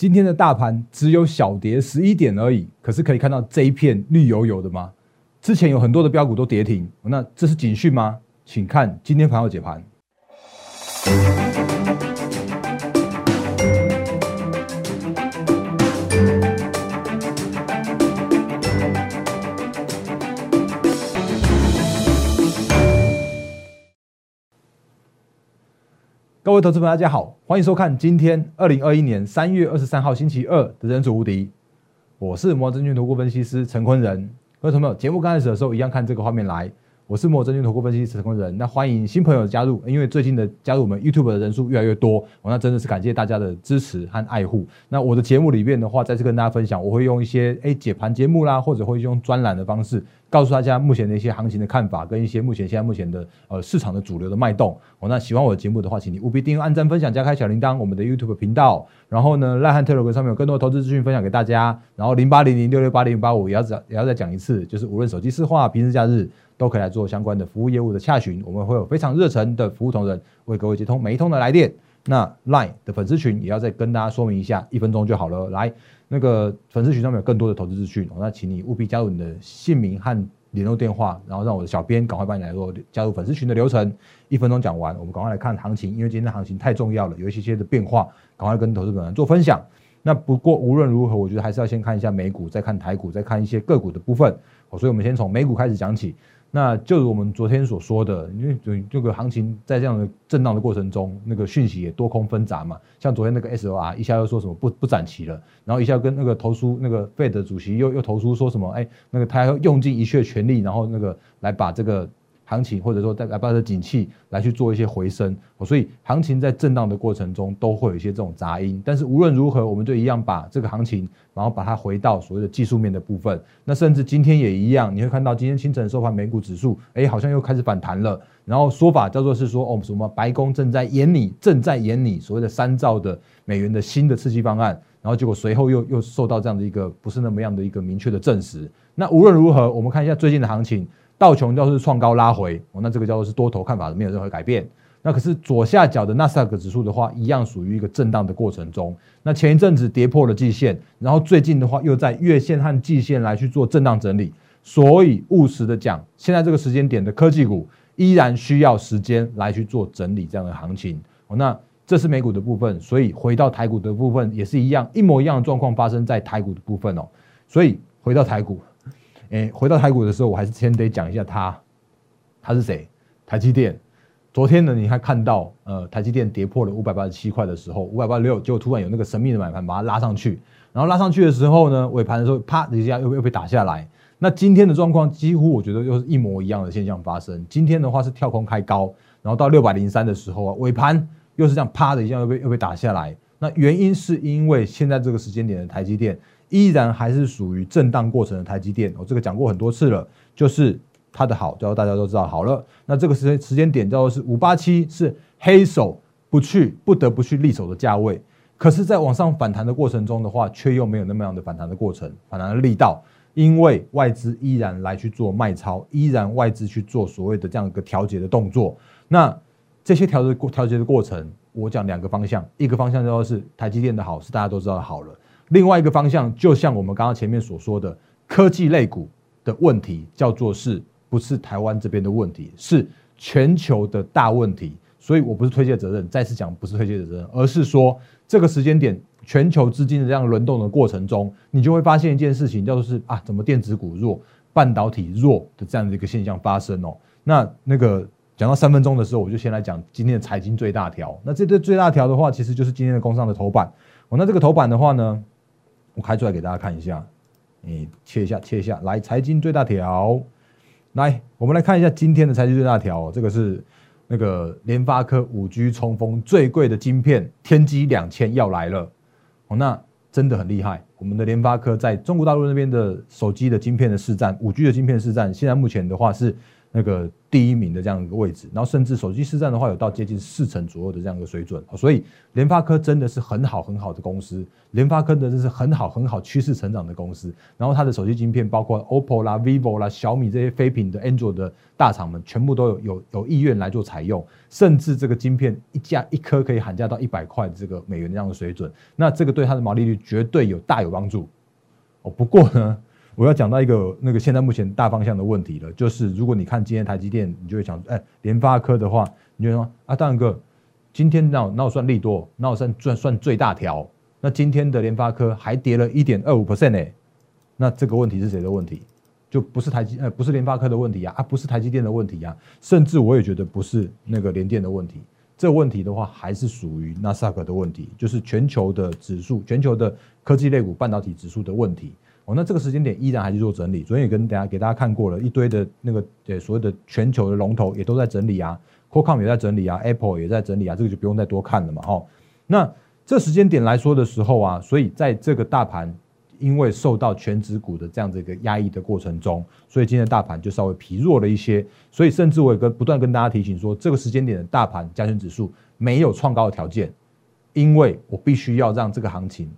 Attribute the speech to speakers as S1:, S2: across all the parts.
S1: 今天的大盘只有小跌十一点而已，可是可以看到这一片绿油油的吗？之前有很多的标股都跌停，那这是警讯吗？请看今天盘后解盘。各位投资朋友，大家好，欢迎收看今天二零二一年三月二十三号星期二的《人主无敌》，我是摩证券投顾分析师陈坤仁。各位朋友，节目刚开始的时候，一样看这个画面来。我是摩证券投顾分析师陈坤仁。那欢迎新朋友加入，因为最近的加入我们 YouTube 的人数越来越多，我那真的是感谢大家的支持和爱护。那我的节目里面的话，再次跟大家分享，我会用一些诶解盘节目啦，或者会用专栏的方式，告诉大家目前的一些行情的看法，跟一些目前现在目前的呃市场的主流的脉动。哦，那喜欢我的节目的话，请你务必订阅、按赞、分享、加开小铃铛，我们的 YouTube 频道。然后呢，赖汉特罗格上面有更多的投资资讯分享给大家。然后零八零零六六八零八五也要再也要再讲一次，就是无论手机市话、平时假日。都可以来做相关的服务业务的洽询，我们会有非常热诚的服务同仁为各位接通每一通的来电。那 Line 的粉丝群也要再跟大家说明一下，一分钟就好了。来，那个粉丝群上面有更多的投资资讯，那请你务必加入你的姓名和联络电话，然后让我的小编赶快帮你来做加入粉丝群的流程。一分钟讲完，我们赶快来看行情，因为今天的行情太重要了，有一些些的变化，赶快跟投资者做分享。那不过无论如何，我觉得还是要先看一下美股，再看台股，再看一些个股的部分。所以我们先从美股开始讲起。那就如我们昨天所说的，因为这个行情在这样的震荡的过程中，那个讯息也多空纷杂嘛。像昨天那个 S O R 一下又说什么不不展期了，然后一下跟那个投书那个 Fed 主席又又投书说什么，哎，那个他要用尽一切全力，然后那个来把这个。行情或者说来把这景气来去做一些回升，所以行情在震荡的过程中都会有一些这种杂音。但是无论如何，我们就一样把这个行情，然后把它回到所谓的技术面的部分。那甚至今天也一样，你会看到今天清晨收盘美股指数，哎，好像又开始反弹了。然后说法叫做是说，哦，什么白宫正在演你，正在演你所谓的三兆的美元的新的刺激方案。然后结果随后又又受到这样的一个不是那么样的一个明确的证实。那无论如何，我们看一下最近的行情。道琼要是创高拉回，哦，那这个叫做是多头看法的没有任何改变。那可是左下角的纳斯达克指数的话，一样属于一个震荡的过程中。那前一阵子跌破了季线，然后最近的话又在月线和季线来去做震荡整理。所以务实的讲，现在这个时间点的科技股依然需要时间来去做整理这样的行情。哦，那这是美股的部分，所以回到台股的部分也是一样，一模一样的状况发生在台股的部分哦。所以回到台股。诶，回到台股的时候，我还是先得讲一下它，它是谁？台积电。昨天呢，你还看到，呃，台积电跌破了五百八十七块的时候，五百八十六，结果突然有那个神秘的买盘把它拉上去，然后拉上去的时候呢，尾盘的时候，啪的一下又又被打下来。那今天的状况几乎我觉得又是一模一样的现象发生。今天的话是跳空开高，然后到六百零三的时候啊，尾盘又是这样啪的一下又被又被打下来。那原因是因为现在这个时间点的台积电。依然还是属于震荡过程的台积电，我这个讲过很多次了，就是它的好，叫大家都知道好了。那这个时间时间点叫做是五八七，是黑手不去不得不去立手的价位。可是，在往上反弹的过程中的话，却又没有那么样的反弹的过程，反弹的力道，因为外资依然来去做卖超，依然外资去做所谓的这样一个调节的动作。那这些调节过调节的过程，我讲两个方向，一个方向叫做是台积电的好，是大家都知道的好了。另外一个方向，就像我们刚刚前面所说的，科技类股的问题，叫做是不是台湾这边的问题，是全球的大问题。所以我不是推卸责任，再次讲不是推卸责任，而是说这个时间点，全球资金的这样轮动的过程中，你就会发现一件事情，叫做是啊，怎么电子股弱、半导体弱的这样的一个现象发生哦。那那个讲到三分钟的时候，我就先来讲今天的财经最大条。那这对最大条的话，其实就是今天的工商的头版。哦，那这个头版的话呢？我开出来给大家看一下，你切一下，切一下，来财经最大条，来，我们来看一下今天的财经最大条，这个是那个联发科五 G 冲锋最贵的晶片天玑两千要来了，哦，那真的很厉害，我们的联发科在中国大陆那边的手机的晶片的市占，五 G 的晶片市占，现在目前的话是那个第一名的这样一个位置，然后甚至手机市占的话有到接近四成左右的这样一个水准，所以联发科真的是很好很好的公司，联发科的这是很好很好趋势成长的公司，然后它的手机晶片包括 OPPO 啦、vivo 啦、小米这些非屏的 Android 的大厂们，全部都有有有意愿来做采用，甚至这个晶片一价一颗可以喊价到一百块这个美元这样的水准，那这个对它的毛利率绝对有大有帮助。哦，不过呢。我要讲到一个那个现在目前大方向的问题了，就是如果你看今天台积电，你就会想，哎，联发科的话，你就说啊，大然哥，今天那那我算利多，那我算算算最大条，那今天的联发科还跌了一点二五 percent 呢，那这个问题是谁的问题？就不是台积，呃，不是联发科的问题啊，啊，不是台积电的问题啊，甚至我也觉得不是那个联电的问题，这个问题的话还是属于纳斯达克的问题，就是全球的指数，全球的科技类股半导体指数的问题。哦，那这个时间点依然还是做整理。昨天也跟大家给大家看过了一堆的那个呃所谓的全球的龙头也都在整理啊，Qualcomm 也在整理啊，Apple 也在整理啊，这个就不用再多看了嘛。哈，那这时间点来说的时候啊，所以在这个大盘因为受到全指股的这样子一个压抑的过程中，所以今天的大盘就稍微疲弱了一些。所以甚至我也跟不断跟大家提醒说，这个时间点的大盘加权指数没有创高的条件，因为我必须要让这个行情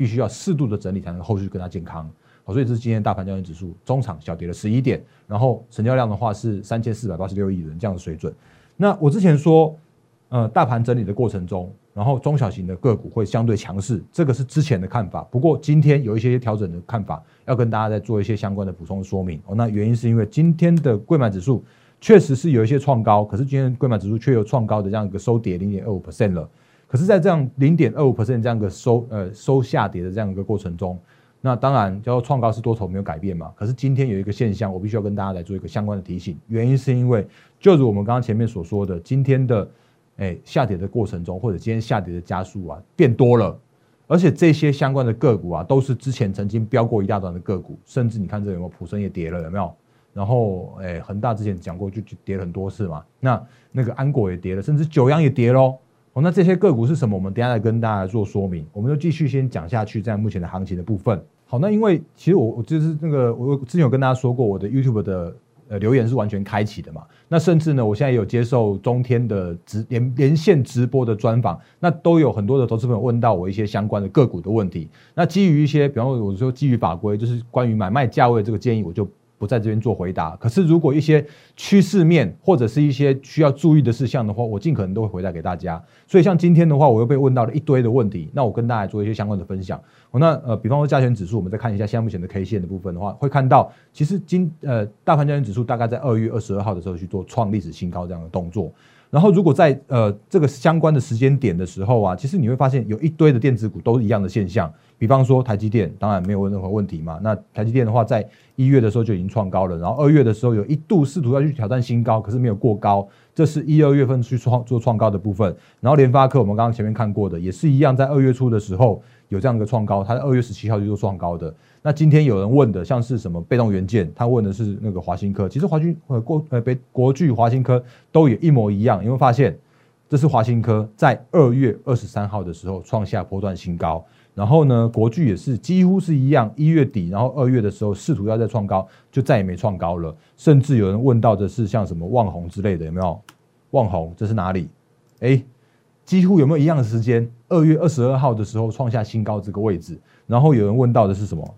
S1: 必须要适度的整理才能后续更加健康。好，所以这是今天大盘交易指数中场小跌了十一点，然后成交量的话是三千四百八十六亿元这样的水准。那我之前说，呃，大盘整理的过程中，然后中小型的个股会相对强势，这个是之前的看法。不过今天有一些调整的看法，要跟大家再做一些相关的补充说明。哦，那原因是因为今天的贵买指数确实是有一些创高，可是今天贵买指数却有创高的这样一个收跌零点二五 percent 了。可是，在这样零点二五 percent 这样一个收呃收下跌的这样一个过程中。那当然，叫做创高是多头没有改变嘛。可是今天有一个现象，我必须要跟大家来做一个相关的提醒。原因是因为，就如我们刚刚前面所说的，今天的诶下跌的过程中，或者今天下跌的加速啊变多了，而且这些相关的个股啊，都是之前曾经飙过一大段的个股，甚至你看这有没有普生也跌了，有没有？然后诶恒大之前讲过就就跌了很多次嘛。那那个安国也跌了，甚至九阳也跌喽。那这些个股是什么？我们等下来跟大家做说明。我们就继续先讲下去，在目前的行情的部分。好，那因为其实我我就是那个我之前有跟大家说过，我的 YouTube 的呃留言是完全开启的嘛。那甚至呢，我现在有接受中天的直连连线直播的专访，那都有很多的投资朋友问到我一些相关的个股的问题。那基于一些，比方说我说基于法规，就是关于买卖价位这个建议，我就。不在这边做回答。可是，如果一些趋势面或者是一些需要注意的事项的话，我尽可能都会回答给大家。所以，像今天的话，我又被问到了一堆的问题，那我跟大家做一些相关的分享。那呃，比方说加权指数，我们再看一下现在目前的 K 线的部分的话，会看到其实今呃大盘加权指数大概在二月二十二号的时候去做创历史新高这样的动作。然后，如果在呃这个相关的时间点的时候啊，其实你会发现有一堆的电子股都一样的现象。比方说台积电，当然没有任何问题嘛。那台积电的话，在一月的时候就已经创高了，然后二月的时候有一度试图要去挑战新高，可是没有过高。这是一二月份去创做创高的部分。然后联发科，我们刚刚前面看过的，也是一样，在二月初的时候有这样一个创高，它在二月十七号就做创高的。那今天有人问的，像是什么被动元件，他问的是那个华新科，其实华军呃国呃北国巨华新科都也一模一样，有没有发现？这是华新科在二月二十三号的时候创下波段新高，然后呢，国巨也是几乎是一样，一月底，然后二月的时候试图要再创高，就再也没创高了，甚至有人问到的是像什么旺宏之类的，有没有？旺宏这是哪里？哎，几乎有没有一样的时间？二月二十二号的时候创下新高这个位置。然后有人问到的是什么？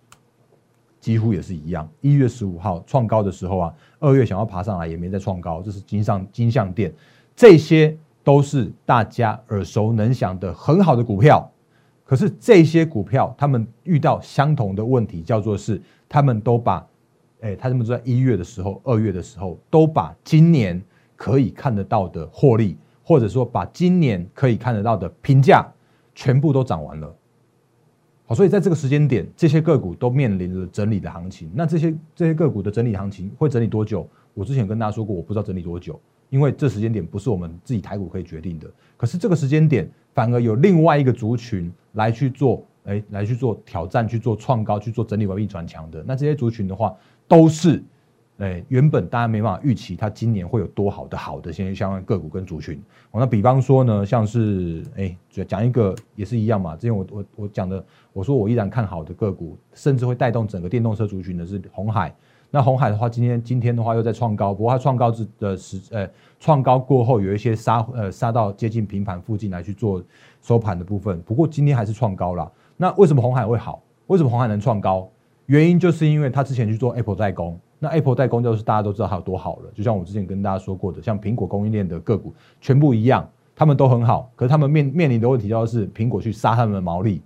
S1: 几乎也是一样。一月十五号创高的时候啊，二月想要爬上来也没再创高。这是金上金相店，这些都是大家耳熟能详的很好的股票。可是这些股票他们遇到相同的问题，叫做是他们都把，哎，他们在一月的时候、二月的时候都把今年可以看得到的获利，或者说把今年可以看得到的评价，全部都涨完了。好所以在这个时间点，这些个股都面临着整理的行情。那这些这些个股的整理行情会整理多久？我之前跟大家说过，我不知道整理多久，因为这时间点不是我们自己台股可以决定的。可是这个时间点反而有另外一个族群来去做，哎，来去做挑战，去做创高，去做整理完毕转强的。那这些族群的话，都是。哎，原本大家没办法预期它今年会有多好的好的现相关个股跟族群。哦，那比方说呢，像是哎，讲一个也是一样嘛。之前我我我讲的，我说我依然看好的个股，甚至会带动整个电动车族群的是红海。那红海的话，今天今天的话又在创高，不过它创高之的时呃创高过后有一些杀呃杀到接近平盘附近来去做收盘的部分，不过今天还是创高了。那为什么红海会好？为什么红海能创高？原因就是因为它之前去做 Apple 代工，那 Apple 代工就是大家都知道它有多好了。就像我之前跟大家说过的，像苹果供应链的个股全部一样，他们都很好，可是他们面面临的问题就是苹果去杀他们的毛利。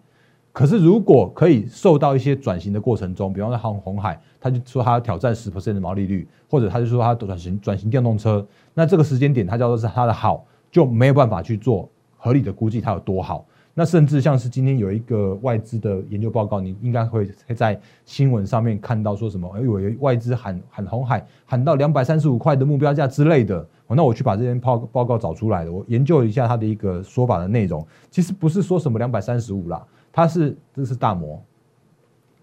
S1: 可是，如果可以受到一些转型的过程中，比方说红红海，他就说他要挑战十 percent 的毛利率，或者他就说他转型转型电动车，那这个时间点，他叫做是他的好，就没有办法去做合理的估计它有多好。那甚至像是今天有一个外资的研究报告，你应该会在新闻上面看到说什么？哎，有外资喊喊红海喊到两百三十五块的目标价之类的。哦，那我去把这篇报报告找出来了，我研究一下它的一个说法的内容，其实不是说什么两百三十五啦。它是这是大摩，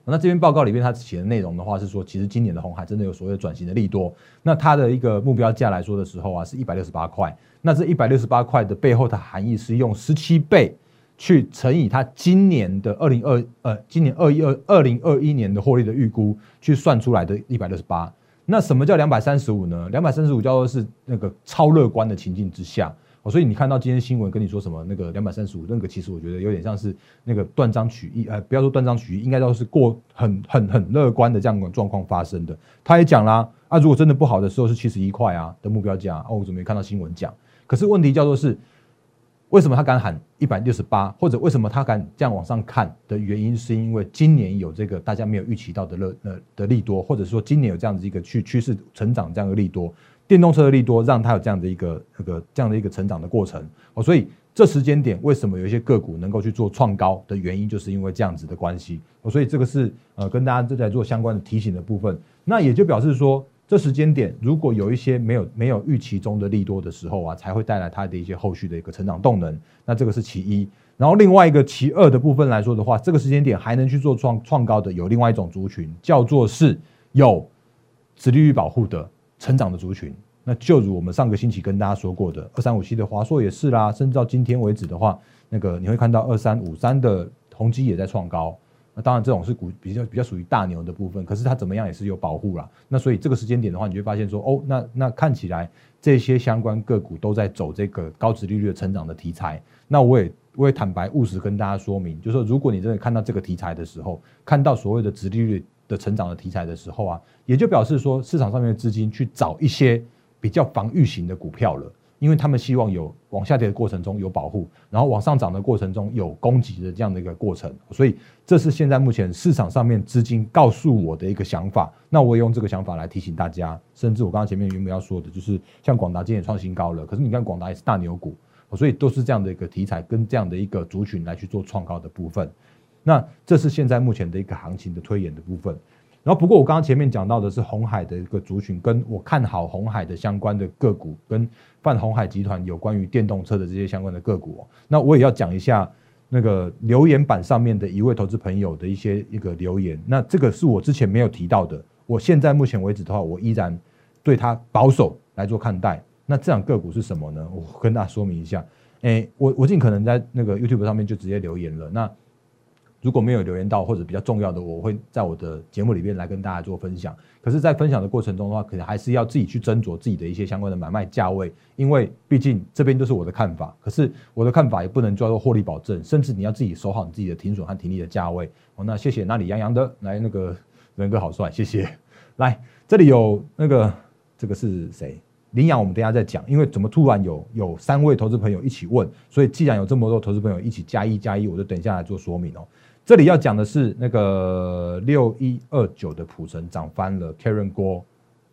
S1: 那这篇报告里面它写的内容的话是说，其实今年的红海真的有所谓转型的利多。那它的一个目标价来说的时候啊，是一百六十八块。那这一百六十八块的背后的含义是用十七倍去乘以它今年的二零二呃今年二一二二零二一年的获利的预估去算出来的一百六十八。那什么叫两百三十五呢？两百三十五叫做是那个超乐观的情境之下。哦，所以你看到今天新闻跟你说什么那个两百三十五那个，其实我觉得有点像是那个断章取义，呃，不要说断章取义，应该都是过很很很乐观的这样的状况发生的。他也讲啦，啊，如果真的不好的时候是七十一块啊的目标价，哦，我怎么没看到新闻讲？可是问题叫做是，为什么他敢喊一百六十八，或者为什么他敢这样往上看的原因，是因为今年有这个大家没有预期到的乐呃的利多，或者说今年有这样子一个去趋势成长这样的利多。电动车的利多让它有这样的一个那个这样的一个成长的过程哦，所以这时间点为什么有一些个股能够去做创高的原因，就是因为这样子的关系哦，所以这个是呃跟大家正在做相关的提醒的部分。那也就表示说，这时间点如果有一些没有没有预期中的利多的时候啊，才会带来它的一些后续的一个成长动能。那这个是其一，然后另外一个其二的部分来说的话，这个时间点还能去做创创高的有另外一种族群，叫做是有殖利率保护的。成长的族群，那就如我们上个星期跟大家说过的，二三五七的华硕也是啦，甚至到今天为止的话，那个你会看到二三五三的宏基也在创高。那当然这种是股比较比较属于大牛的部分，可是它怎么样也是有保护啦。那所以这个时间点的话，你会发现说，哦，那那看起来这些相关个股都在走这个高值利率成长的题材。那我也我也坦白务实跟大家说明，就是说如果你真的看到这个题材的时候，看到所谓的值利率。的成长的题材的时候啊，也就表示说市场上面的资金去找一些比较防御型的股票了，因为他们希望有往下跌的过程中有保护，然后往上涨的过程中有攻击的这样的一个过程，所以这是现在目前市场上面资金告诉我的一个想法。那我也用这个想法来提醒大家，甚至我刚刚前面原本要说的，就是像广达今天创新高了，可是你看广达也是大牛股，所以都是这样的一个题材跟这样的一个族群来去做创高的部分。那这是现在目前的一个行情的推演的部分，然后不过我刚刚前面讲到的是红海的一个族群，跟我看好红海的相关的个股，跟泛红海集团有关于电动车的这些相关的个股。那我也要讲一下那个留言板上面的一位投资朋友的一些一个留言。那这个是我之前没有提到的，我现在目前为止的话，我依然对它保守来做看待。那这样个股是什么呢？我跟大家说明一下。诶，我我尽可能在那个 YouTube 上面就直接留言了。那如果没有留言到或者比较重要的，我会在我的节目里面来跟大家做分享。可是，在分享的过程中的话，可能还是要自己去斟酌自己的一些相关的买卖价位，因为毕竟这边都是我的看法。可是我的看法也不能叫做获利保证，甚至你要自己守好你自己的停损和停利的价位。哦，那谢谢那里洋洋的来那个人哥好帅，谢谢。来，这里有那个这个是谁？领养我们等下再讲，因为怎么突然有有三位投资朋友一起问，所以既然有这么多投资朋友一起加一加一，我就等一下来做说明哦。这里要讲的是那个六一二九的普成涨翻了，Karen 郭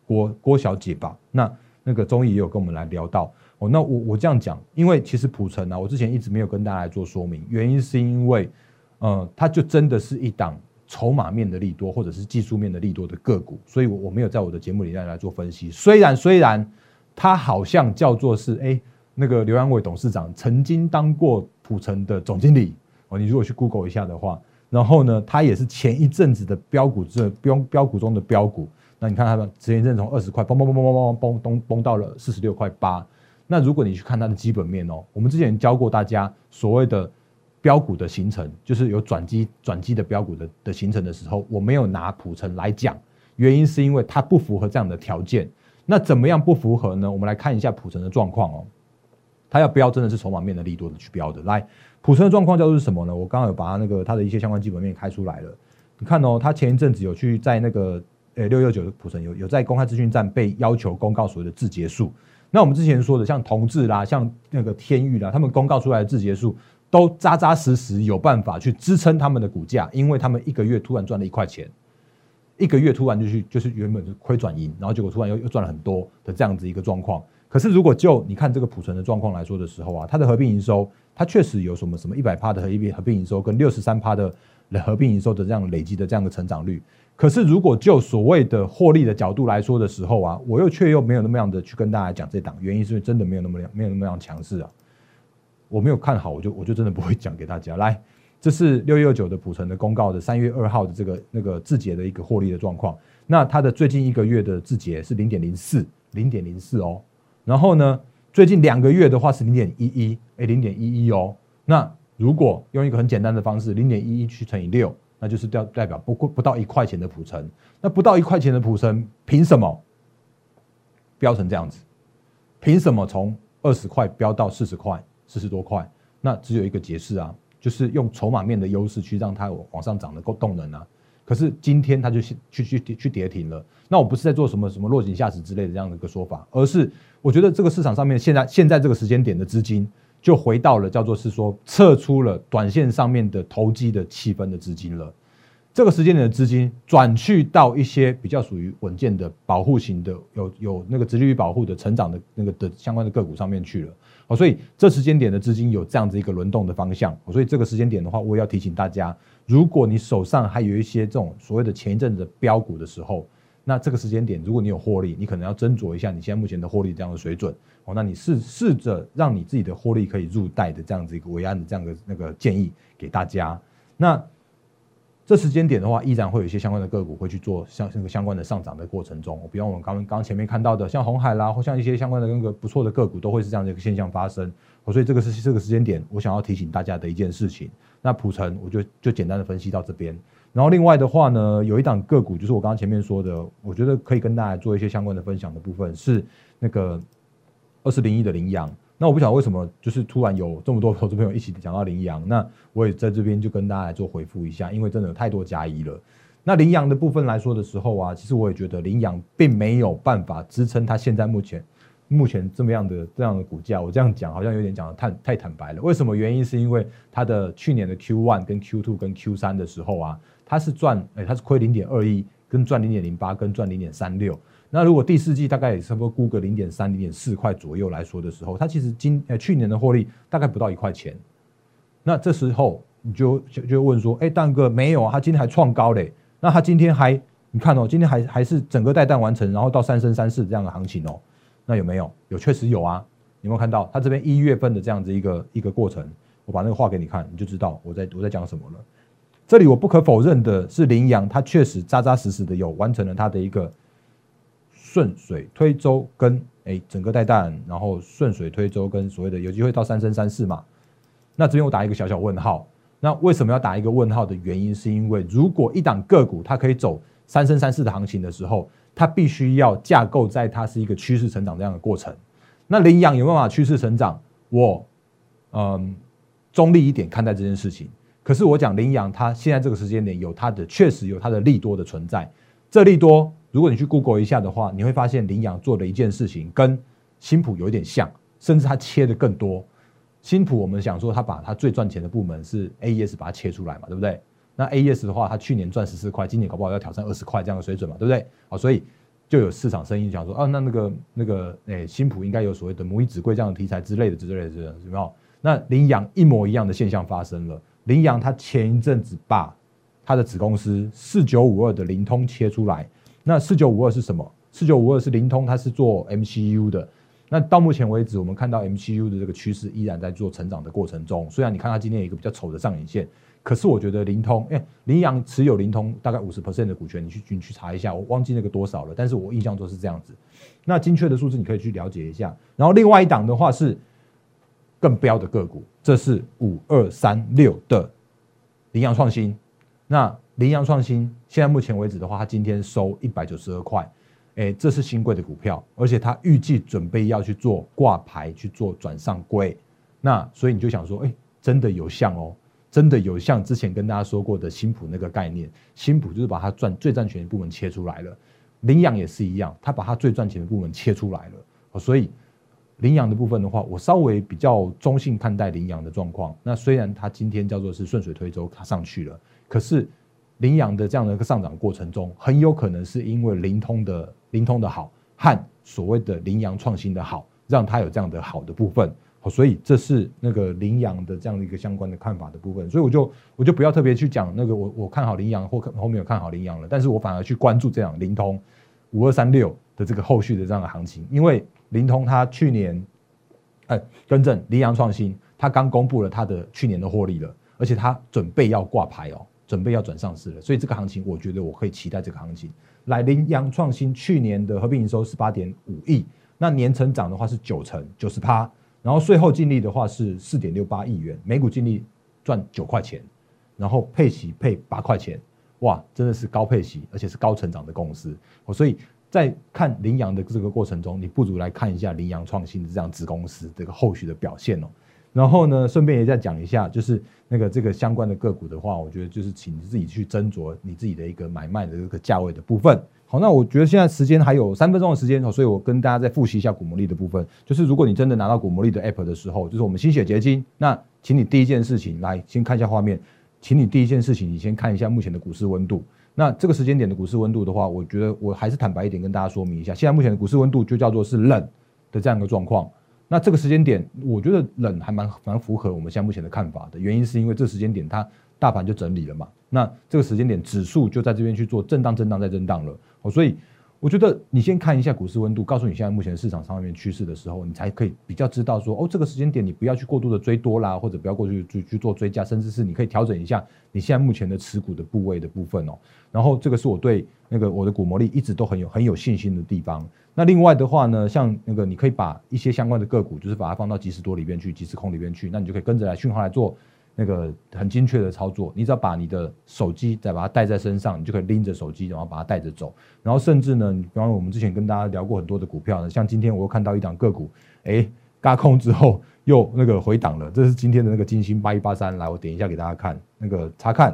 S1: 郭郭小姐吧？那那个综艺也有跟我们来聊到哦。那我我这样讲，因为其实普成啊，我之前一直没有跟大家来做说明，原因是因为，呃，它就真的是一档筹码面的利多，或者是技术面的利多的个股，所以我我没有在我的节目里面来做分析。虽然虽然它好像叫做是哎，那个刘阳伟董事长曾经当过普成的总经理。哦，你如果去 Google 一下的话，然后呢，它也是前一阵子的标股，这标标股中的标股。那你看它的前一阵从二十块嘣嘣嘣嘣嘣嘣嘣嘣到了四十六块八。那如果你去看它的基本面哦，我们之前教过大家所谓的标股的形成，就是有转机转机的标股的的形成的时候，我没有拿普成来讲，原因是因为它不符合这样的条件。那怎么样不符合呢？我们来看一下普成的状况哦。它要标真的是筹码面的利多的去标的。来，普成的状况叫做是什么呢？我刚刚有把它那个它的一些相关基本面开出来了。你看哦，它前一阵子有去在那个呃六六九的普成有有在公开资讯站被要求公告所谓的字节数。那我们之前说的像同志啦，像那个天域啦，他们公告出来的字节数都扎扎实实有办法去支撑他们的股价，因为他们一个月突然赚了一块钱。一个月突然就去，就是原本是亏转盈，然后结果突然又又赚了很多的这样子一个状况。可是如果就你看这个普存的状况来说的时候啊，它的合并营收，它确实有什么什么一百趴的合并合并营收跟六十三趴的合并营收的这样累积的这样的成长率。可是如果就所谓的获利的角度来说的时候啊，我又却又没有那么样的去跟大家讲这档，原因是因为真的没有那么没有那么样强势啊。我没有看好，我就我就真的不会讲给大家来。这是六月九的普成的公告的三月二号的这个那个字节的一个获利的状况。那它的最近一个月的字节是零点零四，零点零四哦。然后呢，最近两个月的话是零点一一，哎，零点一一哦。那如果用一个很简单的方式，零点一一去乘以六，那就是代代表不过不到一块钱的普成。那不到一块钱的普成，凭什么飙成这样子？凭什么从二十块飙到四十块，四十多块？那只有一个解释啊。就是用筹码面的优势去让它往上涨的够动能啊，可是今天它就去去去跌停了。那我不是在做什么什么落井下石之类的这样的一个说法，而是我觉得这个市场上面现在现在这个时间点的资金就回到了叫做是说撤出了短线上面的投机的气氛的资金了。这个时间点的资金转去到一些比较属于稳健的保护型的有有那个直率保护的成长的那个的相关的个股上面去了。哦，所以这时间点的资金有这样子一个轮动的方向，所以这个时间点的话，我也要提醒大家，如果你手上还有一些这种所谓的前一阵子标股的时候，那这个时间点，如果你有获利，你可能要斟酌一下你现在目前的获利这样的水准。哦，那你试试着让你自己的获利可以入袋的这样子一个为安的这样的那个建议给大家。那。这时间点的话，依然会有一些相关的个股会去做相那个相关的上涨的过程中，比方我们刚刚前面看到的，像红海啦，或像一些相关的那个不错的个股，都会是这样的一个现象发生。所以这个是这个时间点，我想要提醒大家的一件事情。那普成，我就就简单的分析到这边。然后另外的话呢，有一档个股，就是我刚刚前面说的，我觉得可以跟大家做一些相关的分享的部分，是那个二四零一的羚羊。那我不晓得为什么，就是突然有这么多投资朋友一起讲到羚羊，那我也在这边就跟大家来做回复一下，因为真的太多加一了。那羚羊的部分来说的时候啊，其实我也觉得羚羊并没有办法支撑它现在目前目前这么样的这样的股价。我这样讲好像有点讲的太太坦白了。为什么？原因是因为它的去年的 Q one 跟 Q two 跟 Q 三的时候啊，它是赚哎，它是亏零点二一，跟赚零点零八，跟赚零点三六。那如果第四季大概也差不多估个零点三、零点四块左右来说的时候，它其实今呃去年的获利大概不到一块钱。那这时候你就就就问说，哎，蛋哥没有啊？他今天还创高嘞。那他今天还你看哦，今天还还是整个带弹完成，然后到三升三四这样的行情哦。那有没有？有，确实有啊。有没有看到？他这边一月份的这样子一个一个过程，我把那个画给你看，你就知道我在我在讲什么了。这里我不可否认的是，羚羊它确实扎扎实实的有完成了它的一个。顺水推舟跟哎整个带弹，然后顺水推舟跟所谓的有机会到三升三四嘛？那这边我打一个小小问号。那为什么要打一个问号的原因，是因为如果一档个股它可以走三升三四的行情的时候，它必须要架构在它是一个趋势成长这样的过程。那羚羊有办法趋势成长？我嗯中立一点看待这件事情。可是我讲羚羊，它现在这个时间点有它的确实有它的利多的存在，这利多。如果你去 Google 一下的话，你会发现羚羊做的一件事情跟新普有一点像，甚至它切的更多。新普我们想说，它把它最赚钱的部门是 AES 把它切出来嘛，对不对？那 AES 的话，它去年赚十四块，今年搞不好要挑战二十块这样的水准嘛，对不对？好，所以就有市场声音讲说，啊，那那个那个诶，新普应该有所谓的母以子贵这样的题材之类的之类的，有没有？那羚羊一模一样的现象发生了。羚羊它前一阵子把它的子公司四九五二的灵通切出来。那四九五二是什么？四九五二是灵通，它是做 MCU 的。那到目前为止，我们看到 MCU 的这个趋势依然在做成长的过程中。虽然你看它今天有一个比较丑的上影线，可是我觉得灵通，哎，羚羊持有灵通大概五十 percent 的股权，你去你去查一下，我忘记那个多少了，但是我印象中是这样子。那精确的数字你可以去了解一下。然后另外一档的话是更标的个股，这是五二三六的羚羊创新。那羚羊创新现在目前为止的话，它今天收一百九十二块，哎，这是新贵的股票，而且它预计准备要去做挂牌去做转上柜，那所以你就想说，哎，真的有像哦，真的有像之前跟大家说过的新普那个概念，新普就是把它赚最赚钱的部门切出来了，羚羊也是一样，它把它最赚钱的部门切出来了，所以。羚羊的部分的话，我稍微比较中性看待羚羊的状况。那虽然它今天叫做是顺水推舟，它上去了，可是羚羊的这样的一个上涨过程中，很有可能是因为灵通的灵通的好和所谓的羚羊创新的好，让它有这样的好的部分。好所以这是那个羚羊的这样的一个相关的看法的部分。所以我就我就不要特别去讲那个我我看好羚羊或后面有看好羚羊了，但是我反而去关注这样灵通五二三六的这个后续的这样的行情，因为。灵通它去年，哎，更正，羚羊创新，它刚公布了它的去年的获利了，而且它准备要挂牌哦，准备要转上市了，所以这个行情，我觉得我可以期待这个行情。来，羚羊创新去年的合并营收十八点五亿，那年成长的话是九成九十趴，然后税后净利的话是四点六八亿元，每股净利赚九块钱，然后配息配八块钱，哇，真的是高配息，而且是高成长的公司，哦，所以。在看羚羊的这个过程中，你不如来看一下羚羊创新的这样子公司这个后续的表现哦。然后呢，顺便也再讲一下，就是那个这个相关的个股的话，我觉得就是请自己去斟酌你自己的一个买卖的这个价位的部分。好，那我觉得现在时间还有三分钟的时间，所以我跟大家再复习一下股魔力的部分。就是如果你真的拿到股魔力的 app 的时候，就是我们心血结晶，那请你第一件事情来先看一下画面，请你第一件事情你先看一下目前的股市温度。那这个时间点的股市温度的话，我觉得我还是坦白一点跟大家说明一下，现在目前的股市温度就叫做是冷的这样一个状况。那这个时间点，我觉得冷还蛮蛮符合我们现在目前的看法的，原因是因为这时间点它大盘就整理了嘛，那这个时间点指数就在这边去做震荡、震荡再震荡了，哦，所以。我觉得你先看一下股市温度，告诉你现在目前市场上面趋势的时候，你才可以比较知道说，哦，这个时间点你不要去过度的追多啦，或者不要过去去去做追加，甚至是你可以调整一下你现在目前的持股的部位的部分哦。然后这个是我对那个我的股魔力一直都很有很有信心的地方。那另外的话呢，像那个你可以把一些相关的个股，就是把它放到即时多里边去，即时空里边去，那你就可以跟着来讯号来做。那个很精确的操作，你只要把你的手机再把它带在身上，你就可以拎着手机，然后把它带着走。然后甚至呢，比方我们之前跟大家聊过很多的股票呢，像今天我又看到一档个股，哎，嘎空之后又那个回档了，这是今天的那个金星八一八三，来我点一下给大家看，那个查看，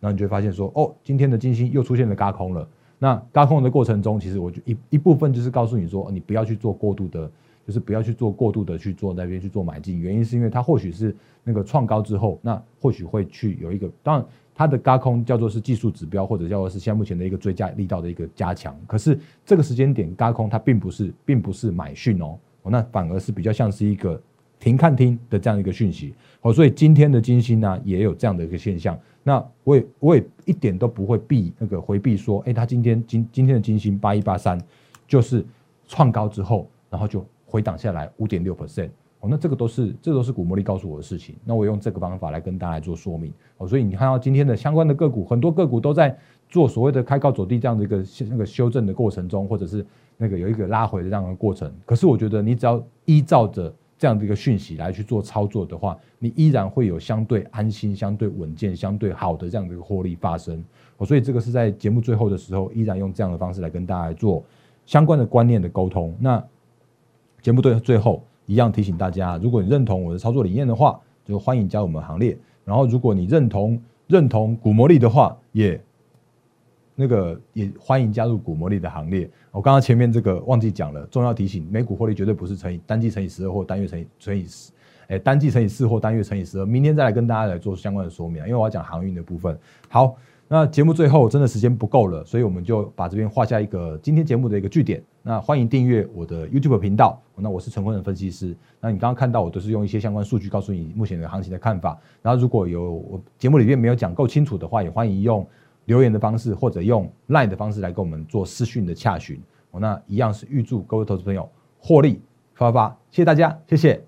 S1: 然后你就会发现说，哦，今天的金星又出现了嘎空了。那嘎空的过程中，其实我就一一部分就是告诉你说，你不要去做过度的。就是不要去做过度的去做那边去做买进，原因是因为它或许是那个创高之后，那或许会去有一个，当然它的高空叫做是技术指标，或者叫做是现在目前的一个追加力道的一个加强。可是这个时间点高空它并不是，并不是买讯哦，那反而是比较像是一个停看听的这样一个讯息。哦，所以今天的金星呢也有这样的一个现象。那我也我也一点都不会避那个回避说，哎，它今天今今天的金星八一八三就是创高之后，然后就。回档下来五点六 percent 哦，那这个都是这都是股魔力告诉我的事情。那我用这个方法来跟大家做说明哦，所以你看到今天的相关的个股，很多个股都在做所谓的开高走低这样的一个那个修正的过程中，或者是那个有一个拉回的这样的过程。可是我觉得你只要依照着这样的一个讯息来去做操作的话，你依然会有相对安心、相对稳健、相对好的这样的一个获利发生哦。所以这个是在节目最后的时候，依然用这样的方式来跟大家做相关的观念的沟通。那。节目最最后一样提醒大家，如果你认同我的操作理念的话，就欢迎加入我们行列。然后，如果你认同认同股魔力的话，也那个也欢迎加入股魔力的行列。我刚刚前面这个忘记讲了，重要提醒：每股获利绝对不是乘以单季乘以十二或单月乘以乘以十，哎，单季乘以四或单月乘以十二。明天再来跟大家来做相关的说明，因为我要讲航运的部分。好。那节目最后真的时间不够了，所以我们就把这边画下一个今天节目的一个句点。那欢迎订阅我的 YouTube 频道。那我是陈坤的分析师。那你刚刚看到我都是用一些相关数据告诉你目前的行情的看法。然后如果有我节目里面没有讲够清楚的话，也欢迎用留言的方式或者用 Line 的方式来跟我们做私讯的洽询。那一样是预祝各位投资朋友获利发发，谢谢大家，谢谢。